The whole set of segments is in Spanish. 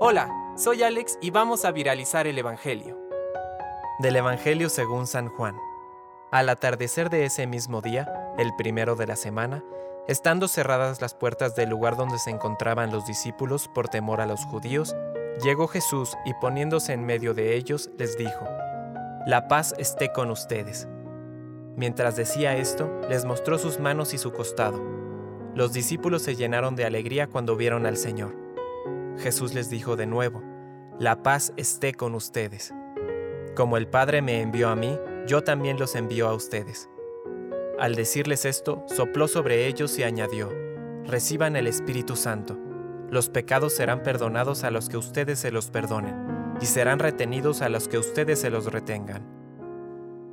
Hola, soy Alex y vamos a viralizar el Evangelio. Del Evangelio según San Juan. Al atardecer de ese mismo día, el primero de la semana, estando cerradas las puertas del lugar donde se encontraban los discípulos por temor a los judíos, llegó Jesús y poniéndose en medio de ellos les dijo, La paz esté con ustedes. Mientras decía esto, les mostró sus manos y su costado. Los discípulos se llenaron de alegría cuando vieron al Señor. Jesús les dijo de nuevo, La paz esté con ustedes. Como el Padre me envió a mí, yo también los envío a ustedes. Al decirles esto, sopló sobre ellos y añadió, Reciban el Espíritu Santo. Los pecados serán perdonados a los que ustedes se los perdonen, y serán retenidos a los que ustedes se los retengan.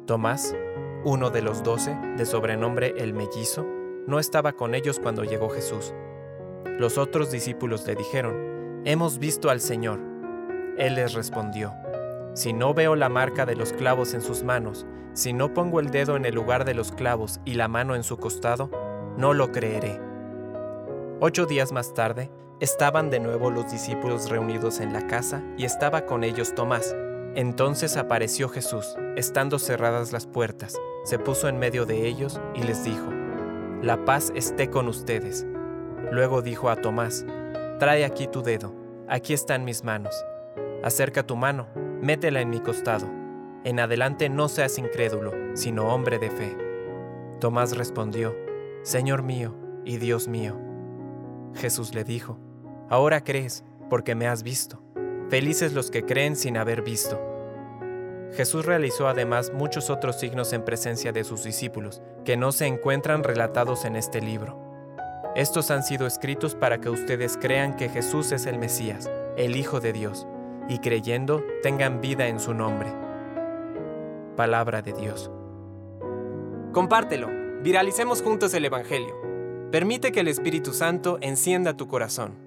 Tomás, uno de los doce, de sobrenombre el mellizo, no estaba con ellos cuando llegó Jesús. Los otros discípulos le dijeron, Hemos visto al Señor. Él les respondió, Si no veo la marca de los clavos en sus manos, si no pongo el dedo en el lugar de los clavos y la mano en su costado, no lo creeré. Ocho días más tarde, estaban de nuevo los discípulos reunidos en la casa y estaba con ellos Tomás. Entonces apareció Jesús, estando cerradas las puertas, se puso en medio de ellos y les dijo, La paz esté con ustedes. Luego dijo a Tomás, Trae aquí tu dedo, aquí están mis manos. Acerca tu mano, métela en mi costado. En adelante no seas incrédulo, sino hombre de fe. Tomás respondió, Señor mío y Dios mío. Jesús le dijo, Ahora crees, porque me has visto. Felices los que creen sin haber visto. Jesús realizó además muchos otros signos en presencia de sus discípulos, que no se encuentran relatados en este libro. Estos han sido escritos para que ustedes crean que Jesús es el Mesías, el Hijo de Dios, y creyendo tengan vida en su nombre. Palabra de Dios. Compártelo, viralicemos juntos el Evangelio. Permite que el Espíritu Santo encienda tu corazón.